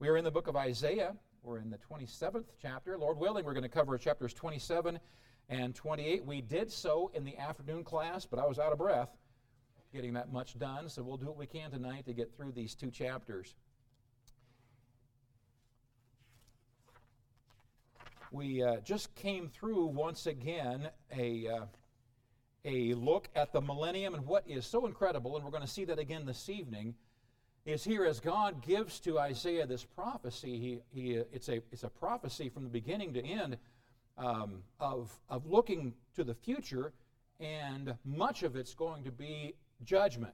We are in the book of Isaiah. We're in the 27th chapter. Lord willing, we're going to cover chapters 27 and 28. We did so in the afternoon class, but I was out of breath getting that much done, so we'll do what we can tonight to get through these two chapters. We uh, just came through once again a, uh, a look at the millennium, and what is so incredible, and we're going to see that again this evening, is here as God gives to Isaiah this prophecy. He, he, it's, a, it's a prophecy from the beginning to end um, of, of looking to the future, and much of it's going to be judgment.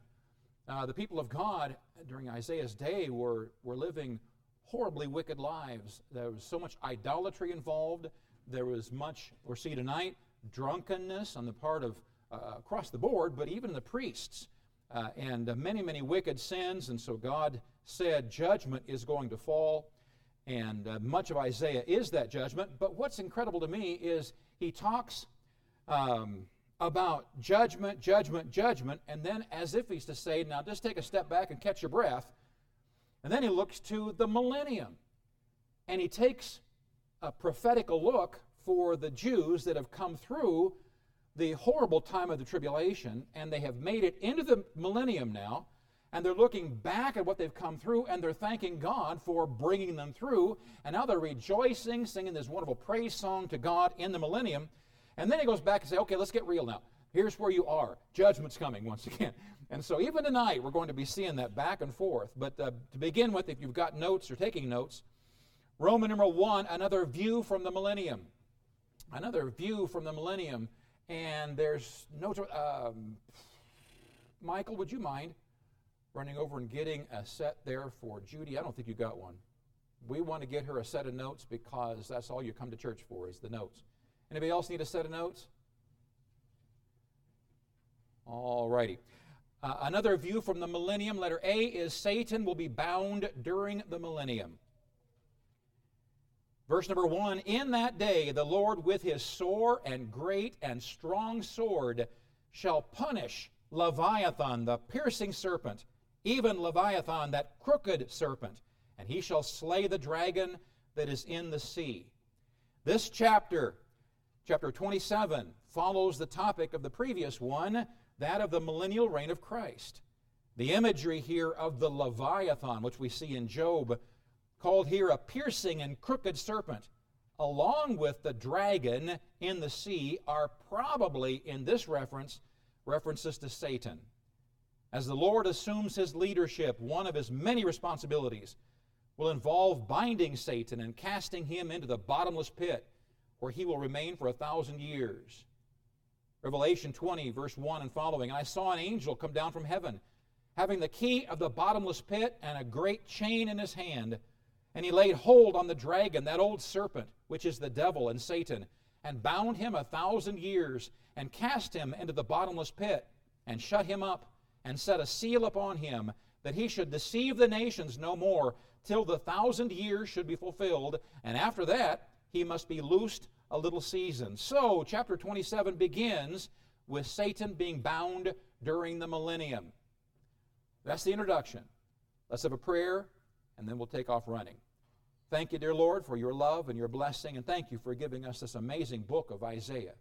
Uh, the people of God during Isaiah's day were, were living horribly wicked lives. There was so much idolatry involved. There was much, we'll see tonight, drunkenness on the part of, uh, across the board, but even the priests, uh, and uh, many, many wicked sins. And so God said judgment is going to fall. And uh, much of Isaiah is that judgment. But what's incredible to me is he talks um, about judgment, judgment, judgment, and then as if he's to say, now just take a step back and catch your breath. And then he looks to the millennium. And he takes a prophetical look for the Jews that have come through the horrible time of the tribulation, and they have made it into the millennium now, and they're looking back at what they've come through, and they're thanking God for bringing them through, and now they're rejoicing, singing this wonderful praise song to God in the millennium. And then he goes back and says, okay, let's get real now. Here's where you are. Judgment's coming once again. And so even tonight, we're going to be seeing that back and forth. But uh, to begin with, if you've got notes or taking notes, Roman number one, another view from the millennium. Another view from the millennium. And there's no. Um, Michael, would you mind running over and getting a set there for Judy? I don't think you got one. We want to get her a set of notes because that's all you come to church for is the notes. Anybody else need a set of notes? All righty. Uh, another view from the millennium, letter A, is Satan will be bound during the millennium. Verse number one In that day, the Lord with his sore and great and strong sword shall punish Leviathan, the piercing serpent, even Leviathan, that crooked serpent, and he shall slay the dragon that is in the sea. This chapter, chapter 27, follows the topic of the previous one that of the millennial reign of Christ. The imagery here of the Leviathan, which we see in Job, called here a piercing and crooked serpent, along with the dragon in the sea, are probably, in this reference, references to Satan. As the Lord assumes his leadership, one of his many responsibilities will involve binding Satan and casting him into the bottomless pit where he will remain for a thousand years. Revelation 20, verse 1 and following. And I saw an angel come down from heaven, having the key of the bottomless pit and a great chain in his hand. And he laid hold on the dragon, that old serpent, which is the devil and Satan, and bound him a thousand years, and cast him into the bottomless pit, and shut him up, and set a seal upon him, that he should deceive the nations no more, till the thousand years should be fulfilled. And after that, he must be loosed a little season. So, chapter 27 begins with Satan being bound during the millennium. That's the introduction. Let's have a prayer, and then we'll take off running. Thank you, dear Lord, for your love and your blessing, and thank you for giving us this amazing book of Isaiah.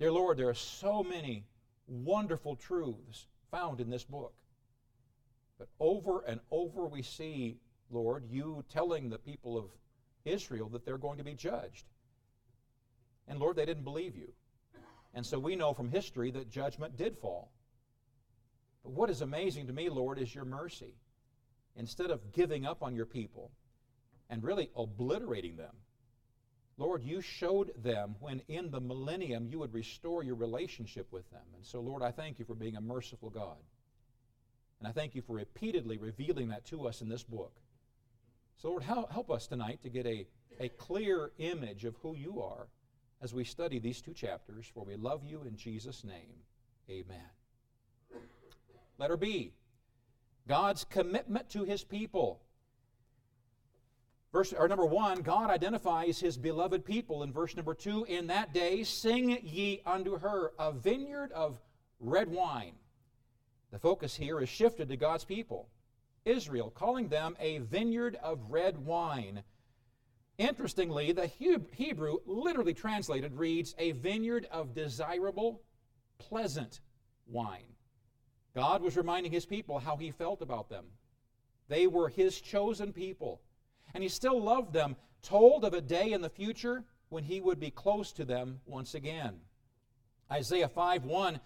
Dear Lord, there are so many wonderful truths found in this book. But over and over we see, Lord, you telling the people of Israel that they're going to be judged. And Lord, they didn't believe you. And so we know from history that judgment did fall. But what is amazing to me, Lord, is your mercy. Instead of giving up on your people and really obliterating them, Lord, you showed them when in the millennium you would restore your relationship with them. And so, Lord, I thank you for being a merciful God. And I thank you for repeatedly revealing that to us in this book. So, Lord, help us tonight to get a, a clear image of who you are as we study these two chapters, for we love you in Jesus' name. Amen. Letter B God's commitment to his people. Verse or number one, God identifies his beloved people in verse number two. In that day, sing ye unto her a vineyard of red wine. The focus here is shifted to God's people. Israel, calling them a vineyard of red wine. Interestingly, the Hebrew literally translated reads a vineyard of desirable, pleasant wine. God was reminding his people how he felt about them. They were his chosen people, and he still loved them, told of a day in the future when he would be close to them once again. Isaiah 5 1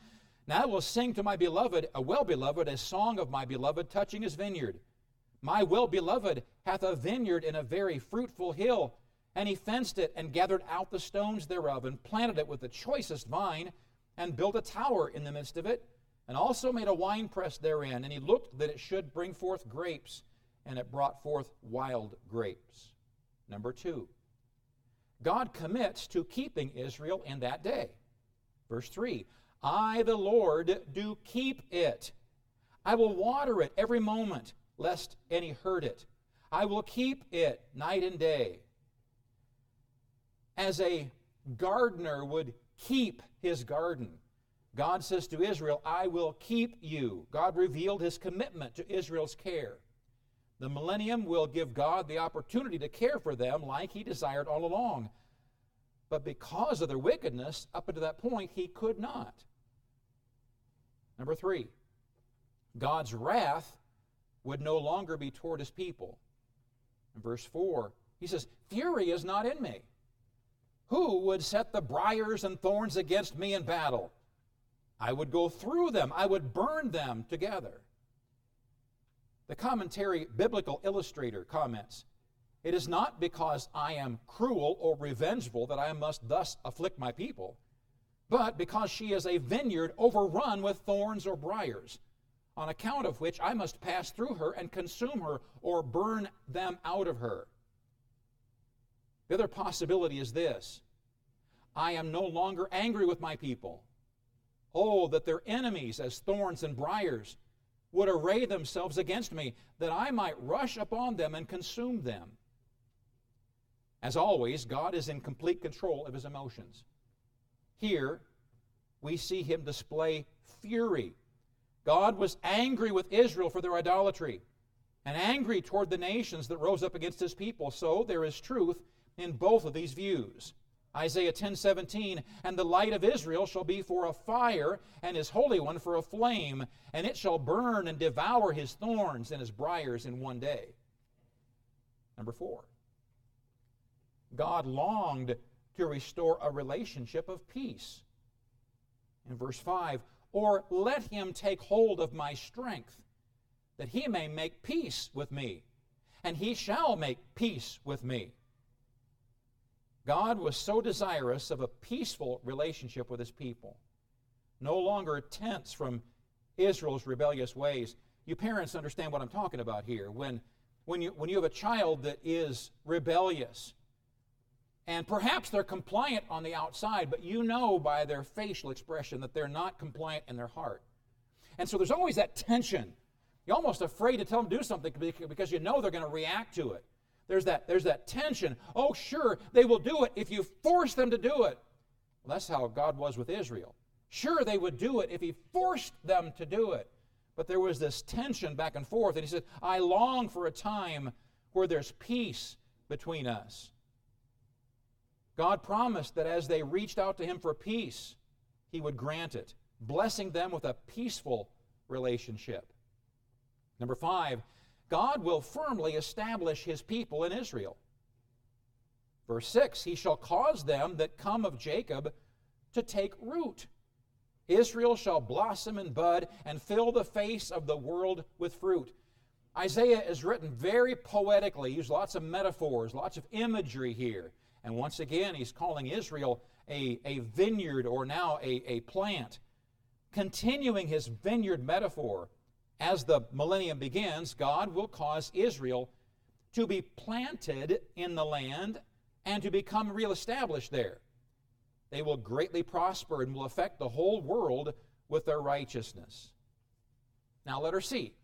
Now I will sing to my beloved, a well beloved, a song of my beloved touching his vineyard. My well beloved hath a vineyard in a very fruitful hill, and he fenced it and gathered out the stones thereof, and planted it with the choicest vine, and built a tower in the midst of it and also made a winepress therein. And he looked that it should bring forth grapes, and it brought forth wild grapes. Number two, God commits to keeping Israel in that day. Verse 3 I, the Lord, do keep it. I will water it every moment, lest any hurt it. I will keep it night and day. As a gardener would keep his garden, God says to Israel, I will keep you. God revealed his commitment to Israel's care. The millennium will give God the opportunity to care for them like he desired all along. But because of their wickedness, up until that point, he could not. Number three, God's wrath would no longer be toward his people. In verse 4, he says, Fury is not in me. Who would set the briars and thorns against me in battle? I would go through them, I would burn them together. The commentary Biblical Illustrator comments It is not because I am cruel or revengeful that I must thus afflict my people, but because she is a vineyard overrun with thorns or briars, on account of which I must pass through her and consume her or burn them out of her. The other possibility is this I am no longer angry with my people. Oh, that their enemies, as thorns and briars, would array themselves against me, that I might rush upon them and consume them. As always, God is in complete control of his emotions. Here, we see him display fury. God was angry with Israel for their idolatry and angry toward the nations that rose up against his people. So there is truth in both of these views. Isaiah 10:17 And the light of Israel shall be for a fire and his holy one for a flame and it shall burn and devour his thorns and his briars in one day. Number 4. God longed to restore a relationship of peace. In verse 5, or let him take hold of my strength that he may make peace with me and he shall make peace with me. God was so desirous of a peaceful relationship with his people, no longer tense from Israel's rebellious ways. You parents understand what I'm talking about here. When, when, you, when you have a child that is rebellious, and perhaps they're compliant on the outside, but you know by their facial expression that they're not compliant in their heart. And so there's always that tension. You're almost afraid to tell them to do something because you know they're going to react to it. There's that, there's that tension. Oh, sure, they will do it if you force them to do it. Well, that's how God was with Israel. Sure, they would do it if He forced them to do it. But there was this tension back and forth. And He said, I long for a time where there's peace between us. God promised that as they reached out to Him for peace, He would grant it, blessing them with a peaceful relationship. Number five, God will firmly establish his people in Israel. Verse 6 He shall cause them that come of Jacob to take root. Israel shall blossom and bud and fill the face of the world with fruit. Isaiah is written very poetically. He uses lots of metaphors, lots of imagery here. And once again, he's calling Israel a, a vineyard or now a, a plant. Continuing his vineyard metaphor, as the millennium begins, God will cause Israel to be planted in the land and to become real established there. They will greatly prosper and will affect the whole world with their righteousness. Now, let her see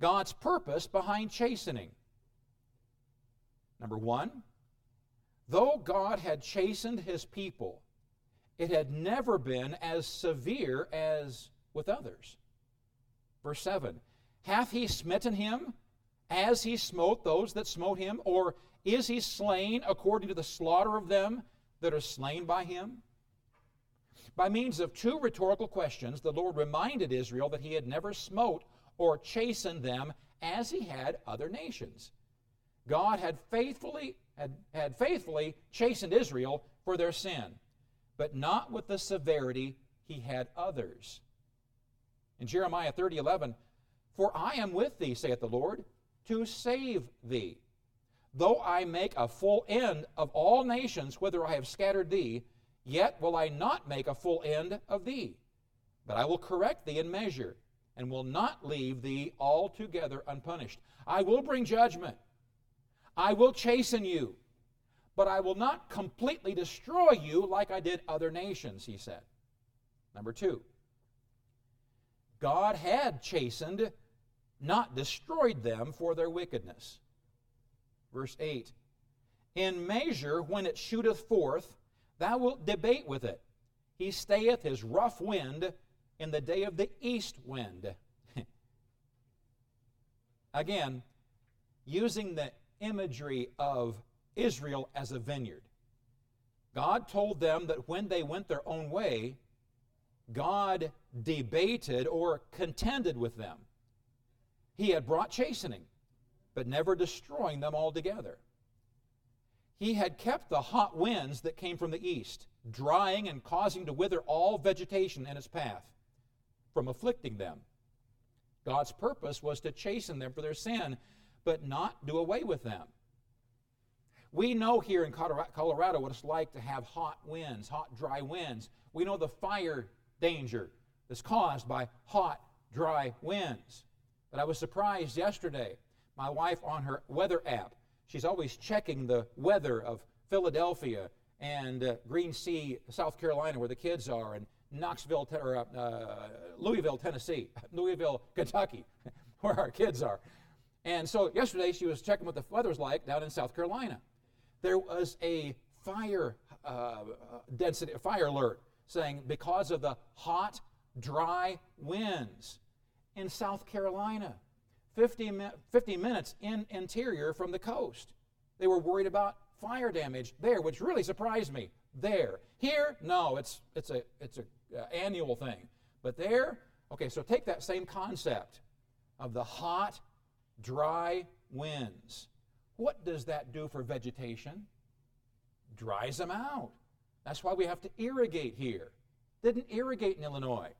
God's purpose behind chastening. Number one, though God had chastened his people, it had never been as severe as with others. Verse 7 Hath he smitten him as he smote those that smote him? Or is he slain according to the slaughter of them that are slain by him? By means of two rhetorical questions, the Lord reminded Israel that he had never smote or chastened them as he had other nations. God had faithfully had, had faithfully chastened Israel for their sin, but not with the severity he had others. In Jeremiah 30, 11, For I am with thee, saith the Lord, to save thee. Though I make a full end of all nations whither I have scattered thee, yet will I not make a full end of thee. But I will correct thee in measure, and will not leave thee altogether unpunished. I will bring judgment. I will chasten you, but I will not completely destroy you like I did other nations, he said. Number two, God had chastened, not destroyed them for their wickedness. Verse 8 In measure, when it shooteth forth, thou wilt debate with it. He stayeth his rough wind in the day of the east wind. Again, using the imagery of Israel as a vineyard. God told them that when they went their own way, God debated or contended with them. He had brought chastening, but never destroying them altogether. He had kept the hot winds that came from the east, drying and causing to wither all vegetation in its path, from afflicting them. God's purpose was to chasten them for their sin, but not do away with them. We know here in Colorado what it's like to have hot winds, hot, dry winds. We know the fire danger that's caused by hot, dry winds. But I was surprised yesterday. My wife on her weather app, she's always checking the weather of Philadelphia and uh, Green Sea, South Carolina, where the kids are, and Knoxville, or uh, uh, Louisville, Tennessee, Louisville, Kentucky, where our kids are. And so yesterday she was checking what the weather was like down in South Carolina. There was a fire uh, density, fire alert saying because of the hot, dry winds in South Carolina, 50, 50 minutes in interior from the coast. They were worried about fire damage there, which really surprised me. There, here, no, it's it's a it's a uh, annual thing, but there, okay. So take that same concept of the hot, dry winds. What does that do for vegetation? Dries them out. That's why we have to irrigate here. Didn't irrigate in Illinois.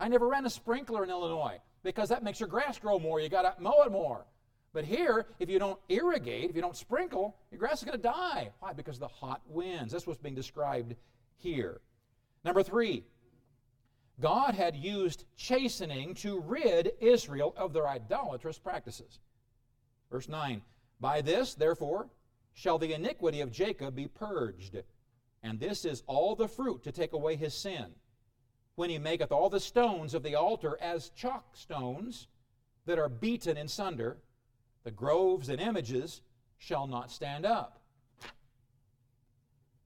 I never ran a sprinkler in Illinois because that makes your grass grow more. You got to mow it more. But here, if you don't irrigate, if you don't sprinkle, your grass is going to die. Why? Because of the hot winds. That's what's being described here. Number three, God had used chastening to rid Israel of their idolatrous practices. Verse 9 By this, therefore, shall the iniquity of Jacob be purged, and this is all the fruit to take away his sin. When he maketh all the stones of the altar as chalk stones that are beaten in sunder, the groves and images shall not stand up.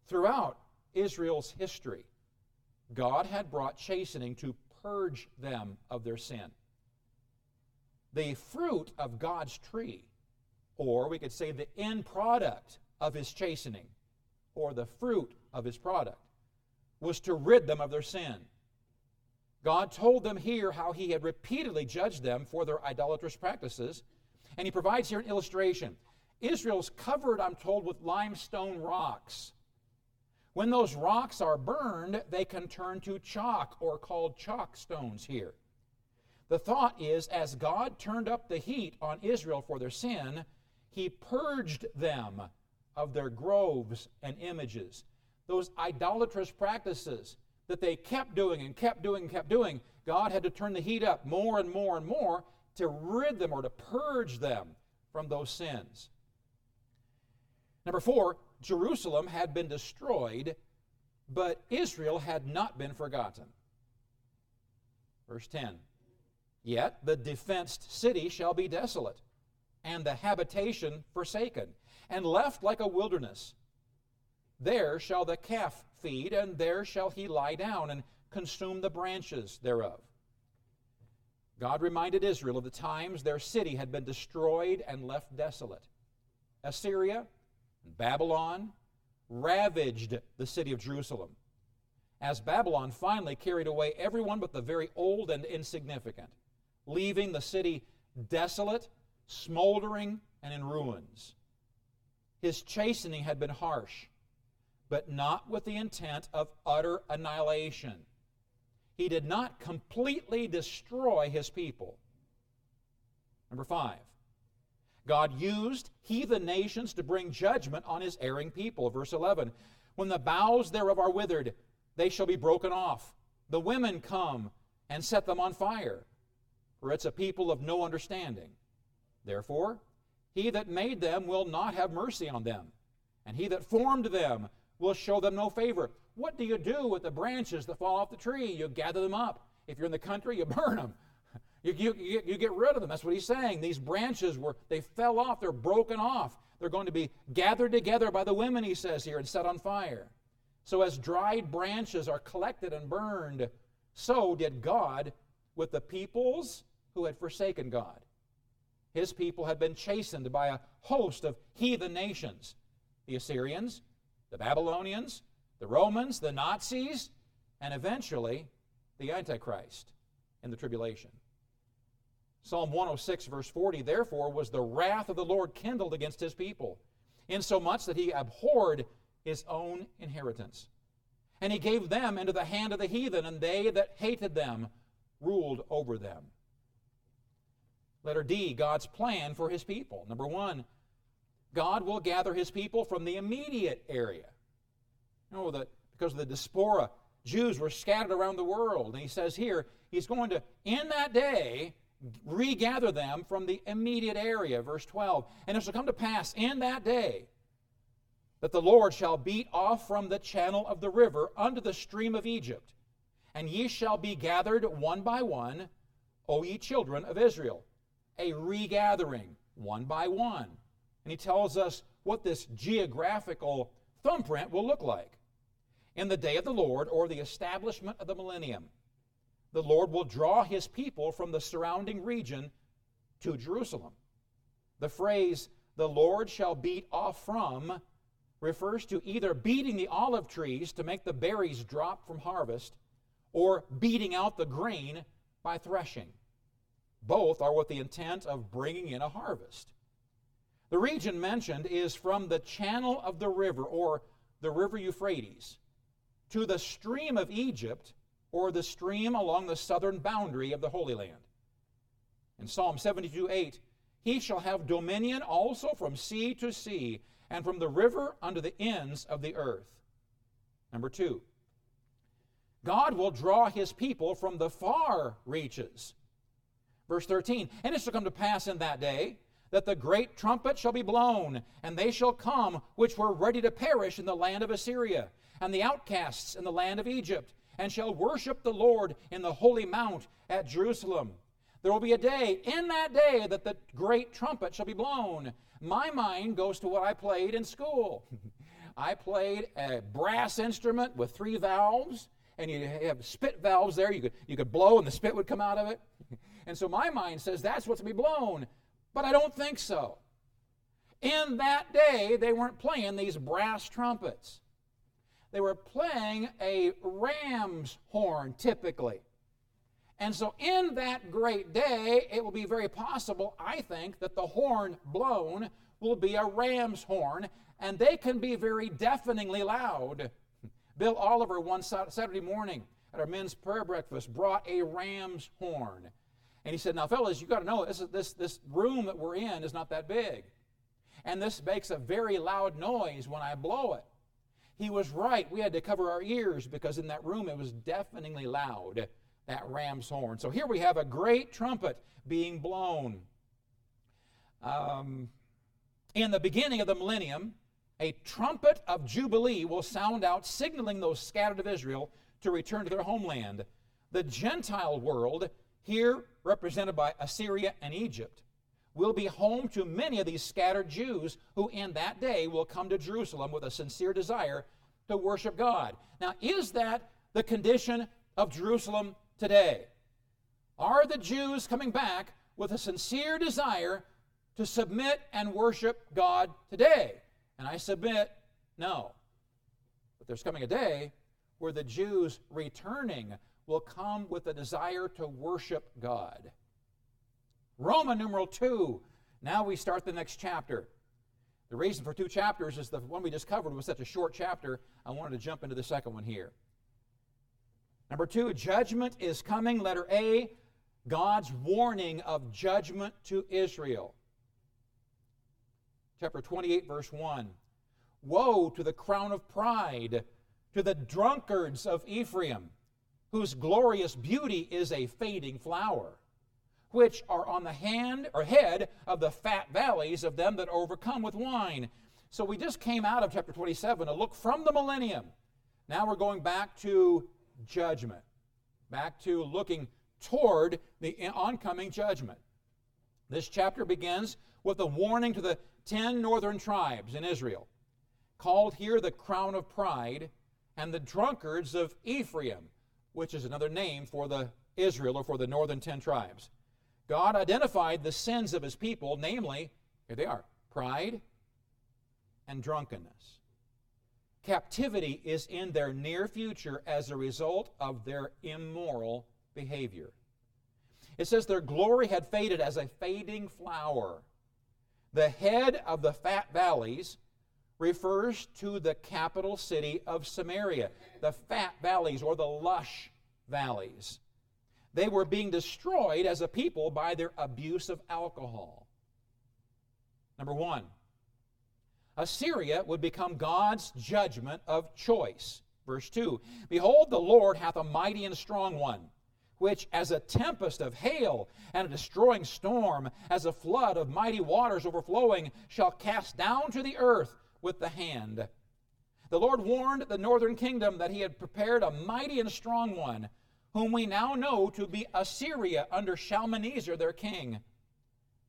Throughout Israel's history, God had brought chastening to purge them of their sin. The fruit of God's tree or we could say the end product of his chastening, or the fruit of his product, was to rid them of their sin. God told them here how he had repeatedly judged them for their idolatrous practices, and he provides here an illustration. Israel's covered, I'm told, with limestone rocks. When those rocks are burned, they can turn to chalk, or called chalk stones here. The thought is, as God turned up the heat on Israel for their sin, he purged them of their groves and images. Those idolatrous practices that they kept doing and kept doing and kept doing, God had to turn the heat up more and more and more to rid them or to purge them from those sins. Number four, Jerusalem had been destroyed, but Israel had not been forgotten. Verse 10 Yet the defenced city shall be desolate and the habitation forsaken, and left like a wilderness. There shall the calf feed, and there shall he lie down and consume the branches thereof. God reminded Israel of the times their city had been destroyed and left desolate. Assyria and Babylon ravaged the city of Jerusalem, as Babylon finally carried away everyone but the very old and insignificant, leaving the city desolate, smoldering, and in ruins. His chastening had been harsh, but not with the intent of utter annihilation he did not completely destroy his people. Number five, God used heathen nations to bring judgment on his erring people. Verse 11 When the boughs thereof are withered, they shall be broken off. The women come and set them on fire, for it's a people of no understanding. Therefore, he that made them will not have mercy on them, and he that formed them will show them no favor. What do you do with the branches that fall off the tree? You gather them up. If you're in the country, you burn them. You, you, you, get rid of them. That's what he's saying. These branches were, they fell off, they're broken off. They're going to be gathered together by the women, he says here, and set on fire. So, as dried branches are collected and burned, so did God with the peoples who had forsaken God. His people had been chastened by a host of heathen nations the Assyrians, the Babylonians, the Romans, the Nazis, and eventually the Antichrist in the tribulation. Psalm 106, verse 40, therefore was the wrath of the Lord kindled against his people, insomuch that he abhorred his own inheritance. And he gave them into the hand of the heathen, and they that hated them ruled over them. Letter D, God's plan for his people. Number one, God will gather his people from the immediate area. Oh, you know, that because of the diaspora, Jews were scattered around the world. And he says here, he's going to, in that day, regather them from the immediate area. Verse 12. And it shall come to pass in that day that the Lord shall beat off from the channel of the river unto the stream of Egypt. And ye shall be gathered one by one, O ye children of Israel. A regathering, one by one. And he tells us what this geographical thumbprint will look like in the day of the Lord or the establishment of the millennium. The Lord will draw his people from the surrounding region to Jerusalem. The phrase, the Lord shall beat off from, refers to either beating the olive trees to make the berries drop from harvest or beating out the grain by threshing. Both are with the intent of bringing in a harvest. The region mentioned is from the channel of the river or the river Euphrates to the stream of Egypt or the stream along the southern boundary of the Holy Land. In Psalm 72 8, he shall have dominion also from sea to sea, and from the river unto the ends of the earth. Number two, God will draw his people from the far reaches. Verse 13, and it shall come to pass in that day that the great trumpet shall be blown, and they shall come which were ready to perish in the land of Assyria, and the outcasts in the land of Egypt, and shall worship the Lord in the holy mount at Jerusalem. There will be a day, in that day, that the great trumpet shall be blown. My mind goes to what I played in school. I played a brass instrument with three valves, and you have spit valves there. You could, you could blow, and the spit would come out of it. And so my mind says that's what's to be blown. But I don't think so. In that day, they weren't playing these brass trumpets they were playing a ram's horn typically. And so, in that great day, it will be very possible, I think, that the horn blown will be a ram's horn, and they can be very deafeningly loud. Bill Oliver, one Saturday morning at our men's prayer breakfast, brought a ram's horn. And he said, Now, fellas, you got to know this, this, this room that we're in is not that big. And this makes a very loud noise when I blow it. He was right. We had to cover our ears because in that room it was deafeningly loud, that ram's horn. So here we have a great trumpet being blown. Um, in the beginning of the millennium, a trumpet of Jubilee will sound out, signaling those scattered of Israel to return to their homeland. The Gentile world, here represented by Assyria and Egypt, will be home to many of these scattered Jews who in that day will come to Jerusalem with a sincere desire to worship God. Now, is that the condition of Jerusalem today? Are the Jews coming back with a sincere desire to submit and worship God today? And I submit, no. But there's coming a day where the Jews returning will come with a desire to worship God. Roman numeral 2. Now we start the next chapter. The reason for two chapters is the one we just covered was such a short chapter, I wanted to jump into the second one here. Number two, judgment is coming. Letter A, God's warning of judgment to Israel. Chapter 28, verse 1. Woe to the crown of pride, to the drunkards of Ephraim, whose glorious beauty is a fading flower which are on the hand or head of the fat valleys of them that overcome with wine. So we just came out of chapter 27, a look from the millennium. Now we're going back to judgment, back to looking toward the oncoming judgment. This chapter begins with a warning to the ten northern tribes in Israel, called here the crown of pride, and the drunkards of Ephraim, which is another name for the Israel or for the northern ten tribes. God identified the sins of his people, namely, here they are pride and drunkenness. Captivity is in their near future as a result of their immoral behavior. It says their glory had faded as a fading flower. The head of the fat valleys refers to the capital city of Samaria, the fat valleys or the lush valleys. They were being destroyed as a people by their abuse of alcohol. Number one, Assyria would become God's judgment of choice. Verse 2 Behold, the Lord hath a mighty and strong one, which as a tempest of hail and a destroying storm, as a flood of mighty waters overflowing, shall cast down to the earth with the hand. The Lord warned the northern kingdom that he had prepared a mighty and strong one whom we now know to be Assyria under Shalmaneser their king.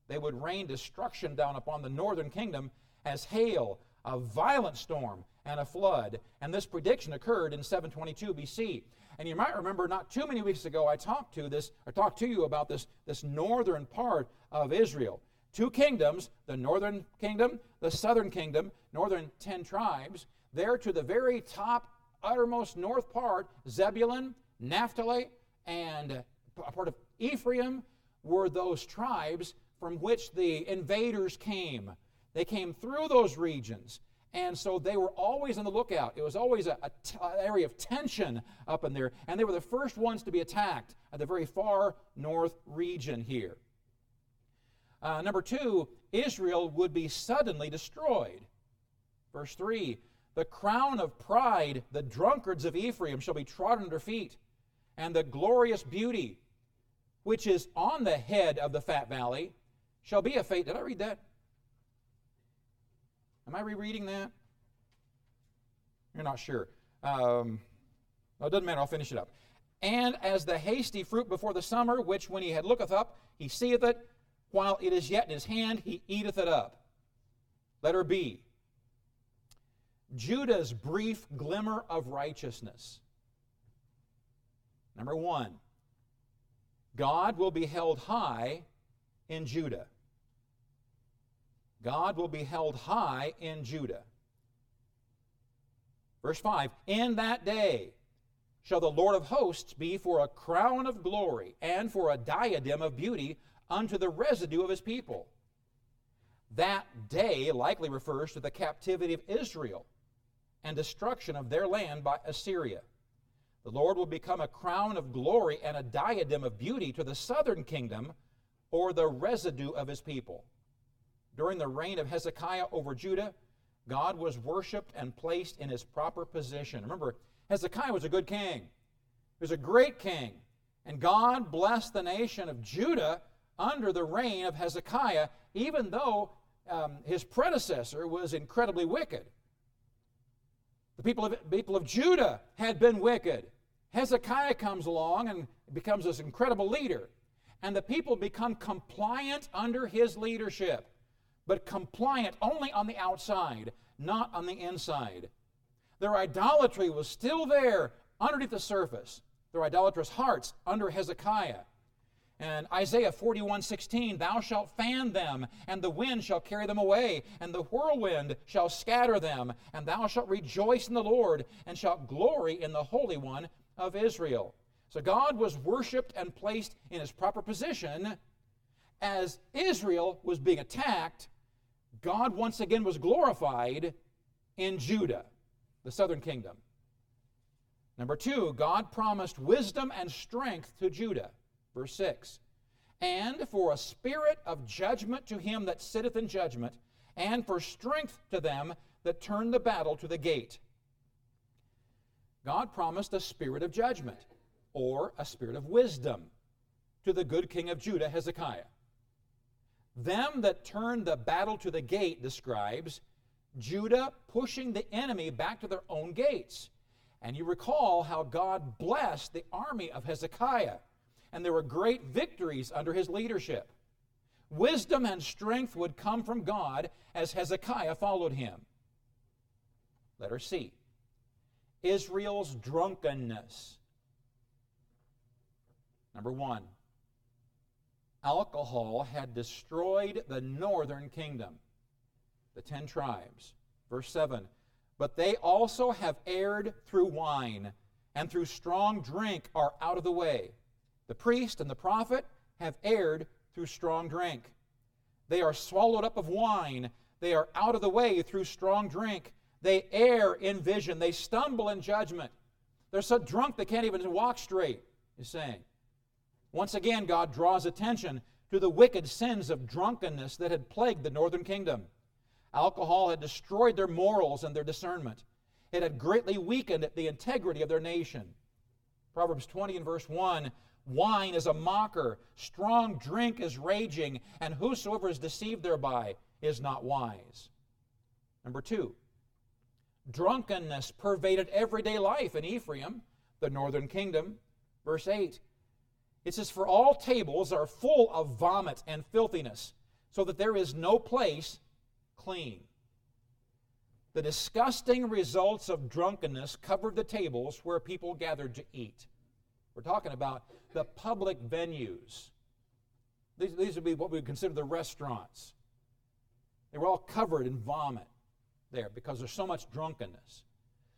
They would rain destruction down upon the northern kingdom as hail, a violent storm, and a flood. And this prediction occurred in 722 BC. And you might remember not too many weeks ago I talked to this or talked to you about this, this northern part of Israel. Two kingdoms, the northern kingdom, the southern kingdom, northern ten tribes. There to the very top, uttermost north part, Zebulun Naphtali and a part of Ephraim were those tribes from which the invaders came. They came through those regions. And so they were always on the lookout. It was always an area of tension up in there. And they were the first ones to be attacked at the very far north region here. Uh, number two, Israel would be suddenly destroyed. Verse 3 The crown of pride, the drunkards of Ephraim, shall be trodden under feet and the glorious beauty which is on the head of the fat valley shall be a fate. Did I read that? Am I rereading that? You're not sure. Um, it doesn't matter. I'll finish it up. And as the hasty fruit before the summer, which when he had looketh up, he seeth it, while it is yet in his hand, he eateth it up. Letter B. Judah's brief glimmer of righteousness. Number one, God will be held high in Judah. God will be held high in Judah. Verse 5 In that day shall the Lord of hosts be for a crown of glory and for a diadem of beauty unto the residue of his people. That day likely refers to the captivity of Israel and destruction of their land by Assyria. The Lord will become a crown of glory and a diadem of beauty to the southern kingdom or the residue of his people. During the reign of Hezekiah over Judah, God was worshiped and placed in his proper position. Remember, Hezekiah was a good king, he was a great king. And God blessed the nation of Judah under the reign of Hezekiah, even though um, his predecessor was incredibly wicked. The people of, people of Judah had been wicked. Hezekiah comes along and becomes this incredible leader. And the people become compliant under his leadership, but compliant only on the outside, not on the inside. Their idolatry was still there underneath the surface, their idolatrous hearts under Hezekiah. And Isaiah 41 16, Thou shalt fan them, and the wind shall carry them away, and the whirlwind shall scatter them, and thou shalt rejoice in the Lord, and shalt glory in the Holy One of Israel. So God was worshiped and placed in his proper position. As Israel was being attacked, God once again was glorified in Judah, the southern kingdom. Number two, God promised wisdom and strength to Judah. Verse 6 And for a spirit of judgment to him that sitteth in judgment, and for strength to them that turn the battle to the gate. God promised a spirit of judgment, or a spirit of wisdom, to the good king of Judah, Hezekiah. Them that turn the battle to the gate describes Judah pushing the enemy back to their own gates. And you recall how God blessed the army of Hezekiah and there were great victories under his leadership. Wisdom and strength would come from God as Hezekiah followed him. Letter C. Israel's drunkenness. Number one, alcohol had destroyed the northern kingdom, the ten tribes. Verse 7 But they also have erred through wine, and through strong drink are out of the way. The priest and the prophet have erred through strong drink. They are swallowed up of wine. They are out of the way through strong drink. They err in vision. They stumble in judgment. They're so drunk they can't even walk straight, he's saying. Once again, God draws attention to the wicked sins of drunkenness that had plagued the northern kingdom. Alcohol had destroyed their morals and their discernment. It had greatly weakened the integrity of their nation. Proverbs 20 and verse 1 Wine is a mocker, strong drink is raging, and whosoever is deceived thereby is not wise. Number two, drunkenness pervaded everyday life in Ephraim, the northern kingdom. Verse 8 it says, For all tables are full of vomit and filthiness, so that there is no place clean. The disgusting results of drunkenness covered the tables where people gathered to eat. We're talking about the public venues. These, these would be what we would consider the restaurants. They were all covered in vomit there because there's so much drunkenness.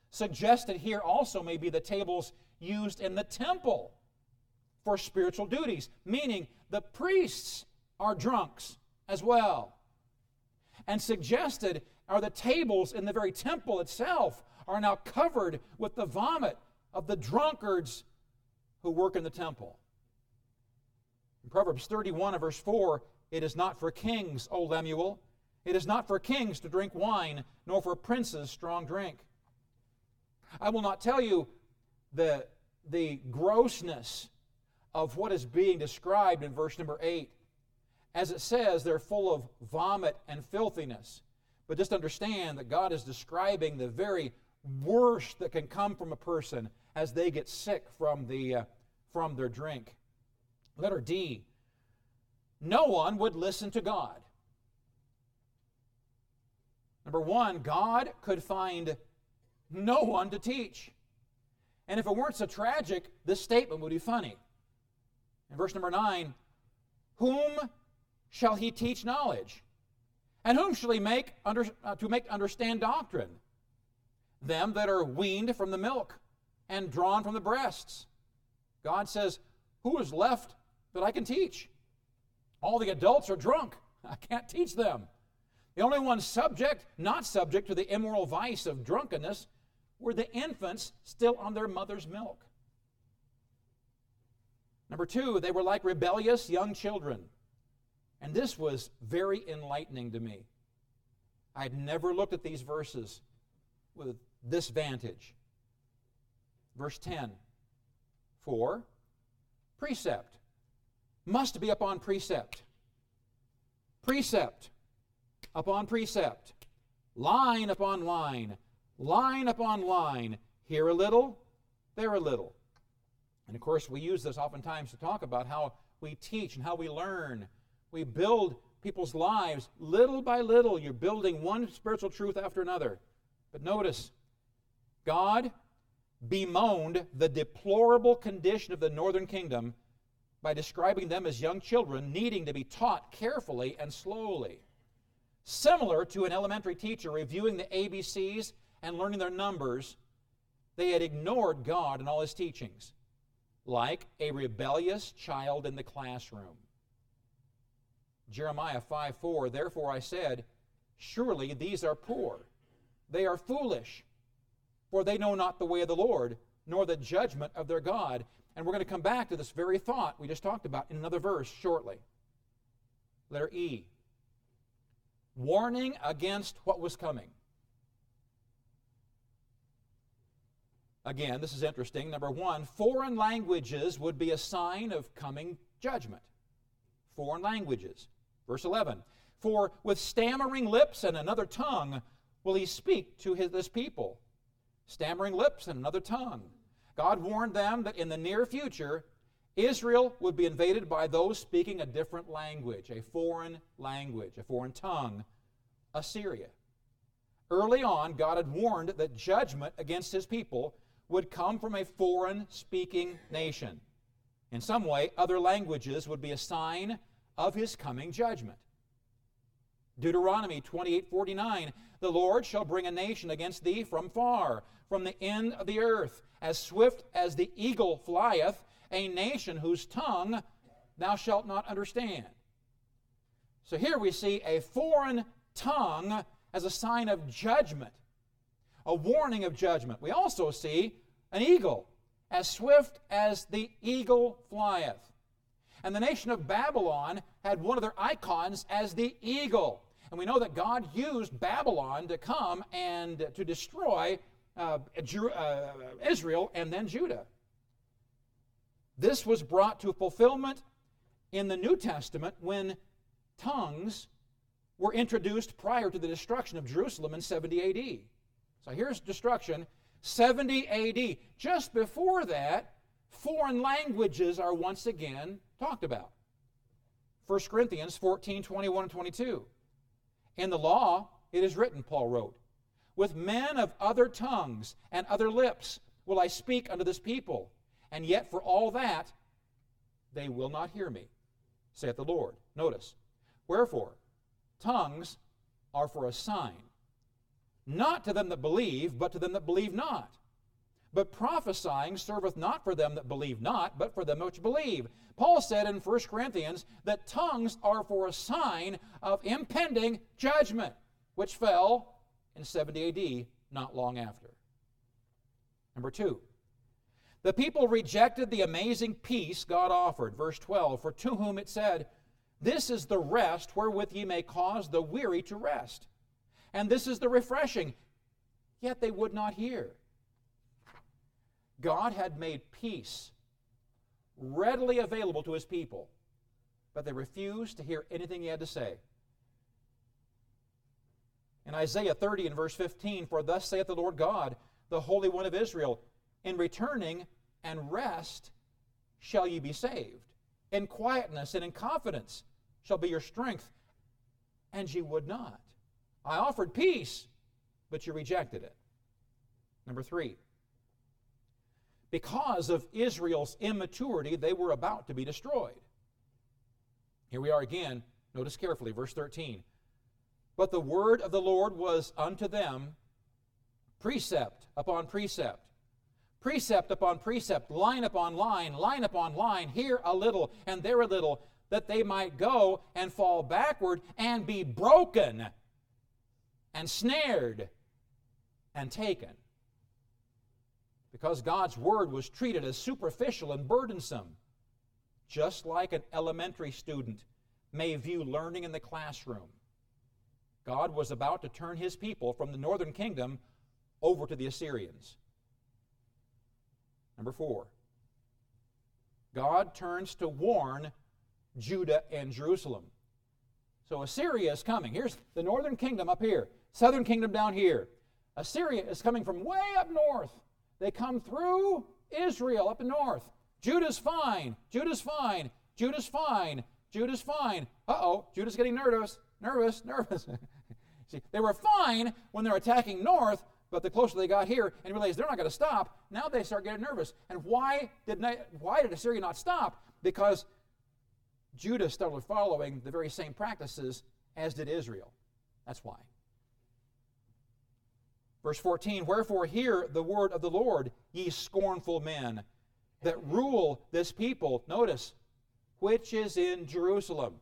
Suggested here also may be the tables used in the temple for spiritual duties, meaning the priests are drunks as well. And suggested are the tables in the very temple itself are now covered with the vomit of the drunkards who work in the temple. In Proverbs 31 and verse 4, it is not for kings, O Lemuel. It is not for kings to drink wine, nor for princes strong drink. I will not tell you the, the grossness of what is being described in verse number 8. As it says, they're full of vomit and filthiness. But just understand that God is describing the very worst that can come from a person as they get sick from, the, uh, from their drink. Letter D no one would listen to God. Number one, God could find no one to teach. And if it weren't so tragic, this statement would be funny. In verse number 9, whom shall he teach knowledge? And whom shall he make under, uh, to make understand doctrine? Them that are weaned from the milk and drawn from the breasts. God says, Who is left that I can teach? All the adults are drunk. I can't teach them. The only ones subject, not subject to the immoral vice of drunkenness, were the infants still on their mother's milk. Number two, they were like rebellious young children. And this was very enlightening to me. I had never looked at these verses with this vantage. Verse 10 For precept must be upon precept, precept upon precept, line upon line, line upon line, here a little, there a little. And of course, we use this oftentimes to talk about how we teach and how we learn. We build people's lives little by little. You're building one spiritual truth after another. But notice, God bemoaned the deplorable condition of the northern kingdom by describing them as young children needing to be taught carefully and slowly. Similar to an elementary teacher reviewing the ABCs and learning their numbers, they had ignored God and all his teachings, like a rebellious child in the classroom. Jeremiah 5 4, therefore I said, Surely these are poor. They are foolish, for they know not the way of the Lord, nor the judgment of their God. And we're going to come back to this very thought we just talked about in another verse shortly. Letter E. Warning against what was coming. Again, this is interesting. Number one, foreign languages would be a sign of coming judgment. Foreign languages. Verse 11 For with stammering lips and another tongue will he speak to his, this people. Stammering lips and another tongue. God warned them that in the near future, Israel would be invaded by those speaking a different language, a foreign language, a foreign tongue, Assyria. Early on, God had warned that judgment against his people would come from a foreign speaking nation. In some way, other languages would be a sign of his coming judgment. Deuteronomy 28:49 The Lord shall bring a nation against thee from far from the end of the earth as swift as the eagle flieth a nation whose tongue thou shalt not understand. So here we see a foreign tongue as a sign of judgment, a warning of judgment. We also see an eagle as swift as the eagle flieth. And the nation of Babylon had one of their icons as the eagle. And we know that God used Babylon to come and to destroy uh, uh, Israel and then Judah. This was brought to fulfillment in the New Testament when tongues were introduced prior to the destruction of Jerusalem in 70 AD. So here's destruction 70 AD. Just before that, foreign languages are once again talked about. 1 Corinthians 14 21 and 22. In the law, it is written, Paul wrote, with men of other tongues and other lips will I speak unto this people, and yet for all that they will not hear me, saith the Lord. Notice, wherefore, tongues are for a sign, not to them that believe, but to them that believe not. But prophesying serveth not for them that believe not, but for them which believe. Paul said in 1 Corinthians that tongues are for a sign of impending judgment, which fell in 70 AD, not long after. Number two, the people rejected the amazing peace God offered. Verse 12, for to whom it said, This is the rest wherewith ye may cause the weary to rest. And this is the refreshing. Yet they would not hear. God had made peace readily available to his people, but they refused to hear anything he had to say. In Isaiah 30 and verse 15, For thus saith the Lord God, the Holy One of Israel, In returning and rest shall ye be saved. In quietness and in confidence shall be your strength. And ye would not. I offered peace, but you rejected it. Number three, because of Israel's immaturity, they were about to be destroyed. Here we are again. Notice carefully, verse 13. But the word of the Lord was unto them precept upon precept, precept upon precept, line upon line, line upon line, here a little and there a little, that they might go and fall backward and be broken and snared and taken. Because God's word was treated as superficial and burdensome, just like an elementary student may view learning in the classroom. God was about to turn his people from the northern kingdom over to the Assyrians. Number four, God turns to warn Judah and Jerusalem. So Assyria is coming. Here's the northern kingdom up here, southern kingdom down here. Assyria is coming from way up north. They come through Israel up north. Judah's fine. Judah's fine. Judah's fine. Judah's fine. Uh oh, Judah's getting nervous. Nervous, nervous. See, they were fine when they're attacking north, but the closer they got here and realized they're not going to stop, now they start getting nervous. And why did, why did Assyria not stop? Because Judah started following the very same practices as did Israel. That's why. Verse 14 Wherefore hear the word of the Lord, ye scornful men, that rule this people. Notice, which is in Jerusalem.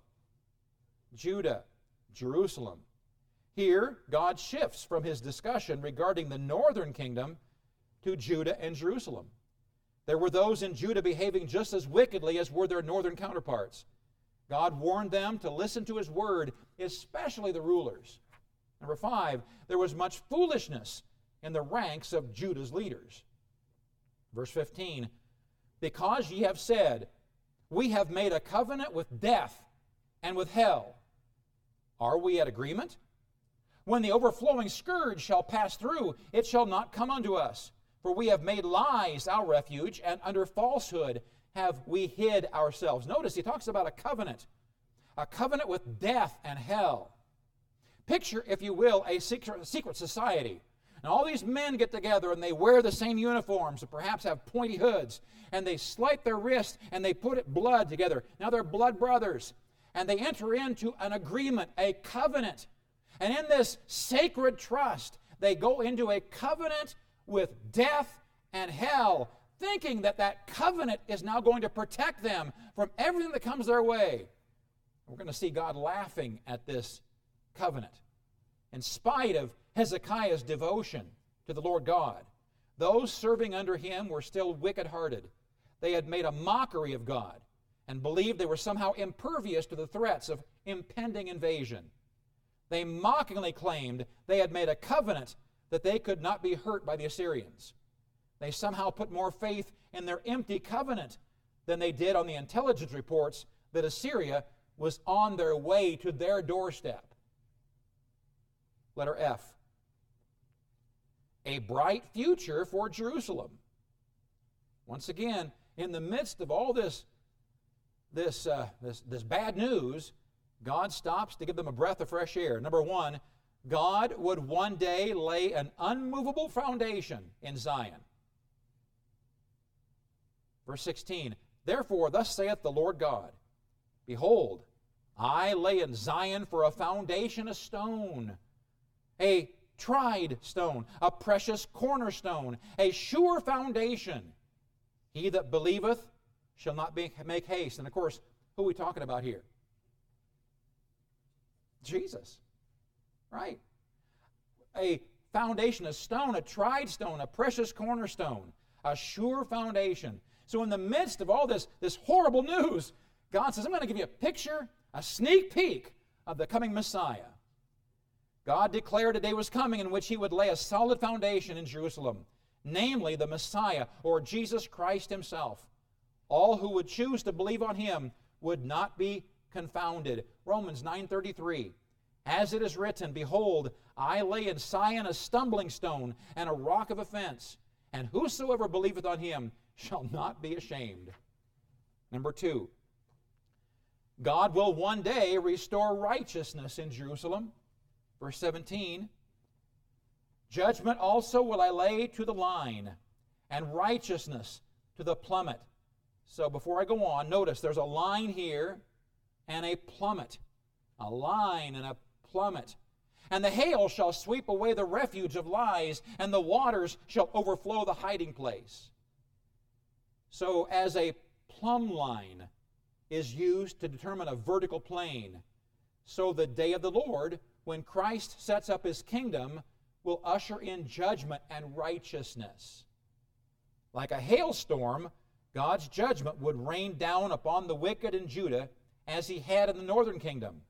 Judah, Jerusalem. Here, God shifts from his discussion regarding the northern kingdom to Judah and Jerusalem. There were those in Judah behaving just as wickedly as were their northern counterparts. God warned them to listen to his word, especially the rulers. Number five, there was much foolishness in the ranks of Judah's leaders. Verse 15, because ye have said, We have made a covenant with death and with hell. Are we at agreement? When the overflowing scourge shall pass through, it shall not come unto us. For we have made lies our refuge, and under falsehood have we hid ourselves. Notice he talks about a covenant, a covenant with death and hell. Picture, if you will, a secret, secret society. And all these men get together and they wear the same uniforms and perhaps have pointy hoods. And they slice their wrists and they put it blood together. Now they're blood brothers. And they enter into an agreement, a covenant. And in this sacred trust, they go into a covenant with death and hell, thinking that that covenant is now going to protect them from everything that comes their way. We're going to see God laughing at this covenant. In spite of Hezekiah's devotion to the Lord God, those serving under him were still wicked hearted. They had made a mockery of God and believed they were somehow impervious to the threats of impending invasion. They mockingly claimed they had made a covenant that they could not be hurt by the Assyrians. They somehow put more faith in their empty covenant than they did on the intelligence reports that Assyria was on their way to their doorstep. Letter F. A bright future for Jerusalem. Once again, in the midst of all this, this, uh, this, this bad news, God stops to give them a breath of fresh air. Number one, God would one day lay an unmovable foundation in Zion. Verse 16, Therefore, thus saith the Lord God Behold, I lay in Zion for a foundation a stone, a tried stone, a precious cornerstone, a sure foundation. He that believeth shall not be, make haste. And of course, who are we talking about here? Jesus. Right? A foundation, a stone, a tried stone, a precious cornerstone, a sure foundation. So, in the midst of all this, this horrible news, God says, I'm going to give you a picture, a sneak peek of the coming Messiah. God declared a day was coming in which he would lay a solid foundation in Jerusalem, namely the Messiah or Jesus Christ himself. All who would choose to believe on him would not be confounded. Romans 9:33. As it is written, behold, I lay in Sion a stumbling stone and a rock of offense, and whosoever believeth on him shall not be ashamed. Number 2. God will one day restore righteousness in Jerusalem. Verse 17. Judgment also will I lay to the line, and righteousness to the plummet. So before I go on, notice there's a line here and a plummet. A line and a plummet. And the hail shall sweep away the refuge of lies, and the waters shall overflow the hiding place. So, as a plumb line is used to determine a vertical plane, so the day of the Lord, when Christ sets up his kingdom, will usher in judgment and righteousness. Like a hailstorm, God's judgment would rain down upon the wicked in Judah as he had in the northern kingdom.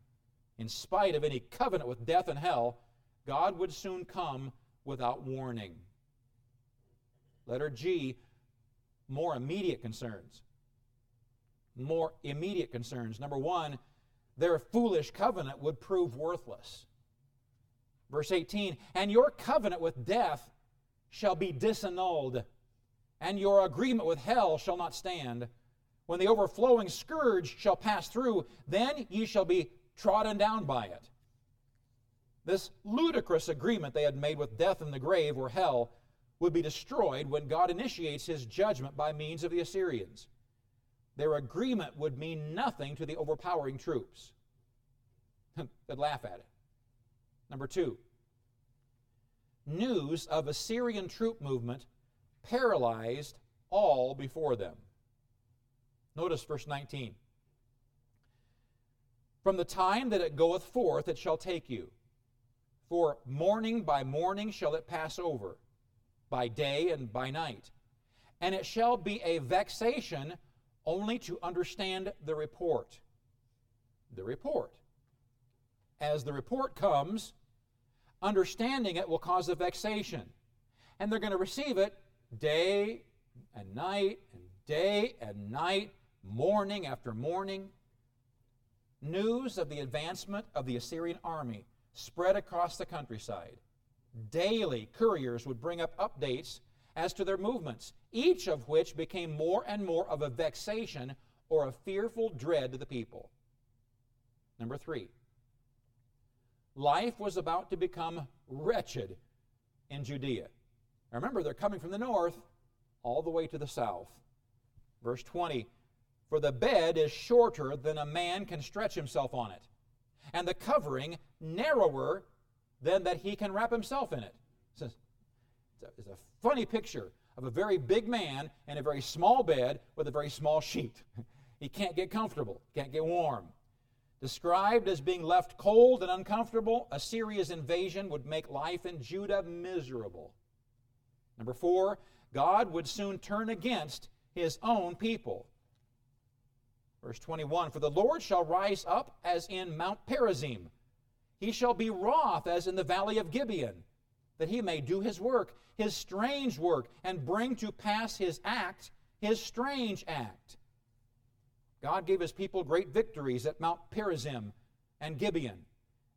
In spite of any covenant with death and hell, God would soon come without warning. Letter G, more immediate concerns. More immediate concerns. Number one, their foolish covenant would prove worthless. Verse 18, and your covenant with death shall be disannulled, and your agreement with hell shall not stand. When the overflowing scourge shall pass through, then ye shall be trodden down by it. This ludicrous agreement they had made with death and the grave, or hell, would be destroyed when God initiates his judgment by means of the Assyrians. Their agreement would mean nothing to the overpowering troops. They'd laugh at it. Number two, news of Assyrian troop movement paralyzed all before them. Notice verse 19. From the time that it goeth forth, it shall take you. For morning by morning shall it pass over, by day and by night. And it shall be a vexation only to understand the report. The report. As the report comes, understanding it will cause a vexation. And they're going to receive it day and night and day and night, morning after morning. News of the advancement of the Assyrian army spread across the countryside. Daily, couriers would bring up updates as to their movements, each of which became more and more of a vexation or a fearful dread to the people. Number three, life was about to become wretched in Judea. Remember, they're coming from the north all the way to the south. Verse 20 For the bed is shorter than a man can stretch himself on it, and the covering narrower than that he can wrap himself in it. It's a, it's a funny picture of a very big man in a very small bed with a very small sheet. he can't get comfortable, can't get warm. Described as being left cold and uncomfortable, Assyria's invasion would make life in Judah miserable. Number four, God would soon turn against his own people. Verse 21 For the Lord shall rise up as in Mount Perazim, he shall be wroth as in the valley of Gibeon, that he may do his work, his strange work, and bring to pass his act, his strange act. God gave his people great victories at Mount Perazim and Gibeon.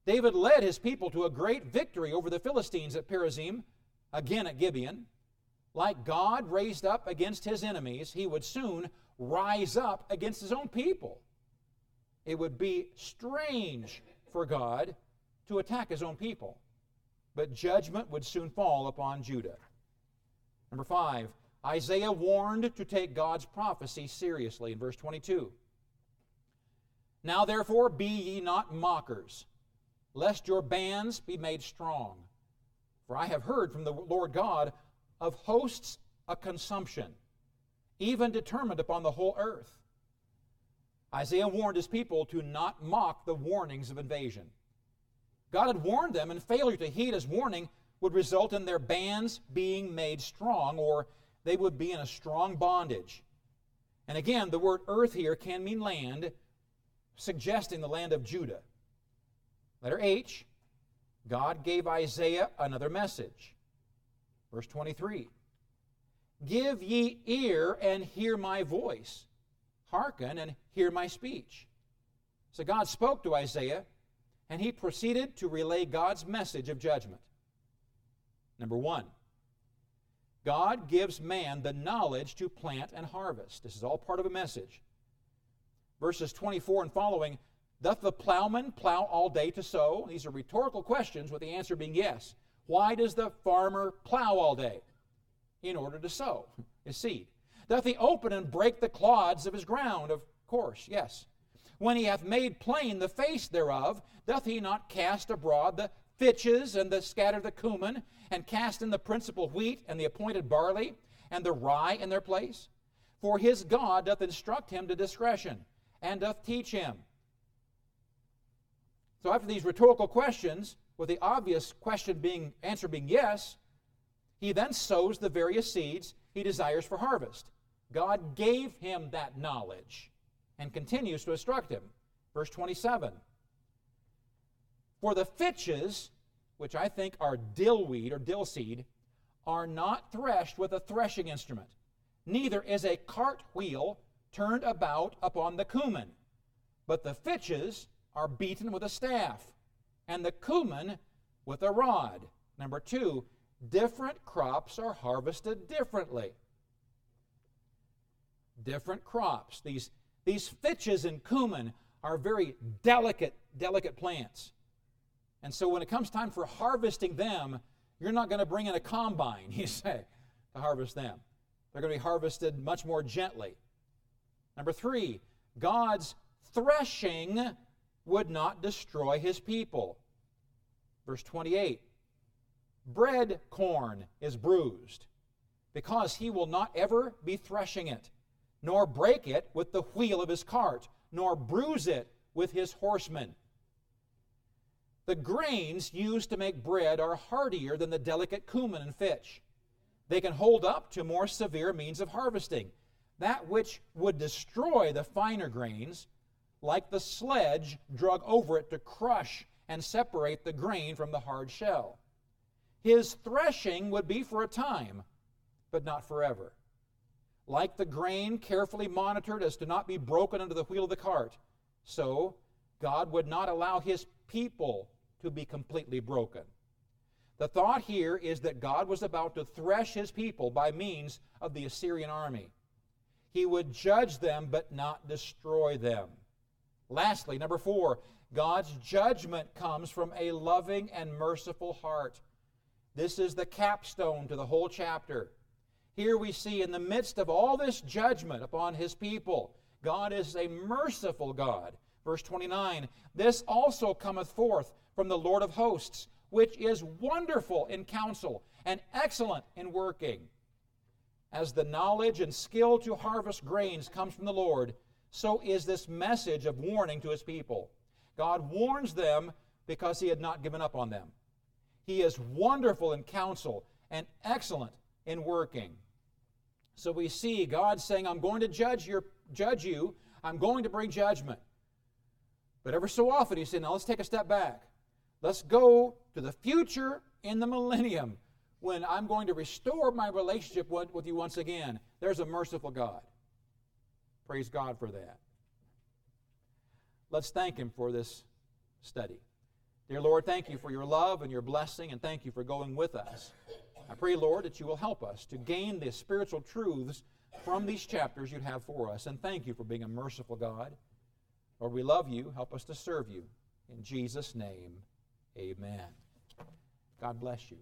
David led his people to a great victory over the Philistines at Perazim, again at Gibeon. Like God raised up against his enemies, he would soon rise up against his own people. It would be strange for God to attack his own people, but judgment would soon fall upon Judah. Number five, Isaiah warned to take God's prophecy seriously in verse 22. Now therefore be ye not mockers, lest your bands be made strong. For I have heard from the Lord God of hosts a consumption, even determined upon the whole earth. Isaiah warned his people to not mock the warnings of invasion. God had warned them, and failure to heed his warning would result in their bands being made strong, or they would be in a strong bondage. And again, the word earth here can mean land, suggesting the land of Judah. Letter H, God gave Isaiah another message. Verse 23 Give ye ear and hear my voice, hearken and hear my speech. So God spoke to Isaiah, and he proceeded to relay God's message of judgment. Number one, God gives man the knowledge to plant and harvest. This is all part of a message. Verses 24 and following Doth the plowman plow all day to sow? These are rhetorical questions, with the answer being yes. Why does the farmer plow all day? In order to sow his seed. Doth he open and break the clods of his ground? Of course, yes. When he hath made plain the face thereof, doth he not cast abroad the fitches and the scatter the cumin, and cast in the principal wheat and the appointed barley, and the rye in their place? For his God doth instruct him to discretion, and doth teach him. So after these rhetorical questions, with the obvious question being answer being yes, he then sows the various seeds he desires for harvest. God gave him that knowledge and continues to instruct him. Verse 27. For the fitches, which I think are dill weed or dill seed, are not threshed with a threshing instrument, neither is a cart wheel turned about upon the cumin, but the fitches are beaten with a staff and the cumin with a rod. Number two, different crops are harvested differently. Different crops. These, these fitches and cumin are very delicate, delicate plants. And so when it comes time for harvesting them, you're not going to bring in a combine, you say, to harvest them. They're going to be harvested much more gently. Number three, God's threshing would not destroy his people. Verse 28 Bread corn is bruised, because he will not ever be threshing it, nor break it with the wheel of his cart, nor bruise it with his horsemen. The grains used to make bread are hardier than the delicate cumin and fitch. They can hold up to more severe means of harvesting. That which would destroy the finer grains, like the sledge drug over it to crush and separate the grain from the hard shell. His threshing would be for a time, but not forever. Like the grain carefully monitored as to not be broken under the wheel of the cart, so God would not allow his people to be completely broken. The thought here is that God was about to thresh his people by means of the Assyrian army. He would judge them but not destroy them. Lastly, number four, God's judgment comes from a loving and merciful heart. This is the capstone to the whole chapter. Here we see, in the midst of all this judgment upon his people, God is a merciful God. Verse 29 This also cometh forth from the Lord of hosts, which is wonderful in counsel and excellent in working. As the knowledge and skill to harvest grains comes from the Lord, so is this message of warning to his people. God warns them because he had not given up on them. He is wonderful in counsel and excellent in working. So we see God saying, I'm going to judge, your, judge you, I'm going to bring judgment. But ever so often, he said, Now let's take a step back. Let's go to the future in the millennium when I'm going to restore my relationship with you once again. There's a merciful God. Praise God for that. Let's thank Him for this study. Dear Lord, thank you for your love and your blessing, and thank you for going with us. I pray, Lord, that you will help us to gain the spiritual truths from these chapters you'd have for us. And thank you for being a merciful God. Lord, we love you. Help us to serve you. In Jesus' name, amen. God bless you.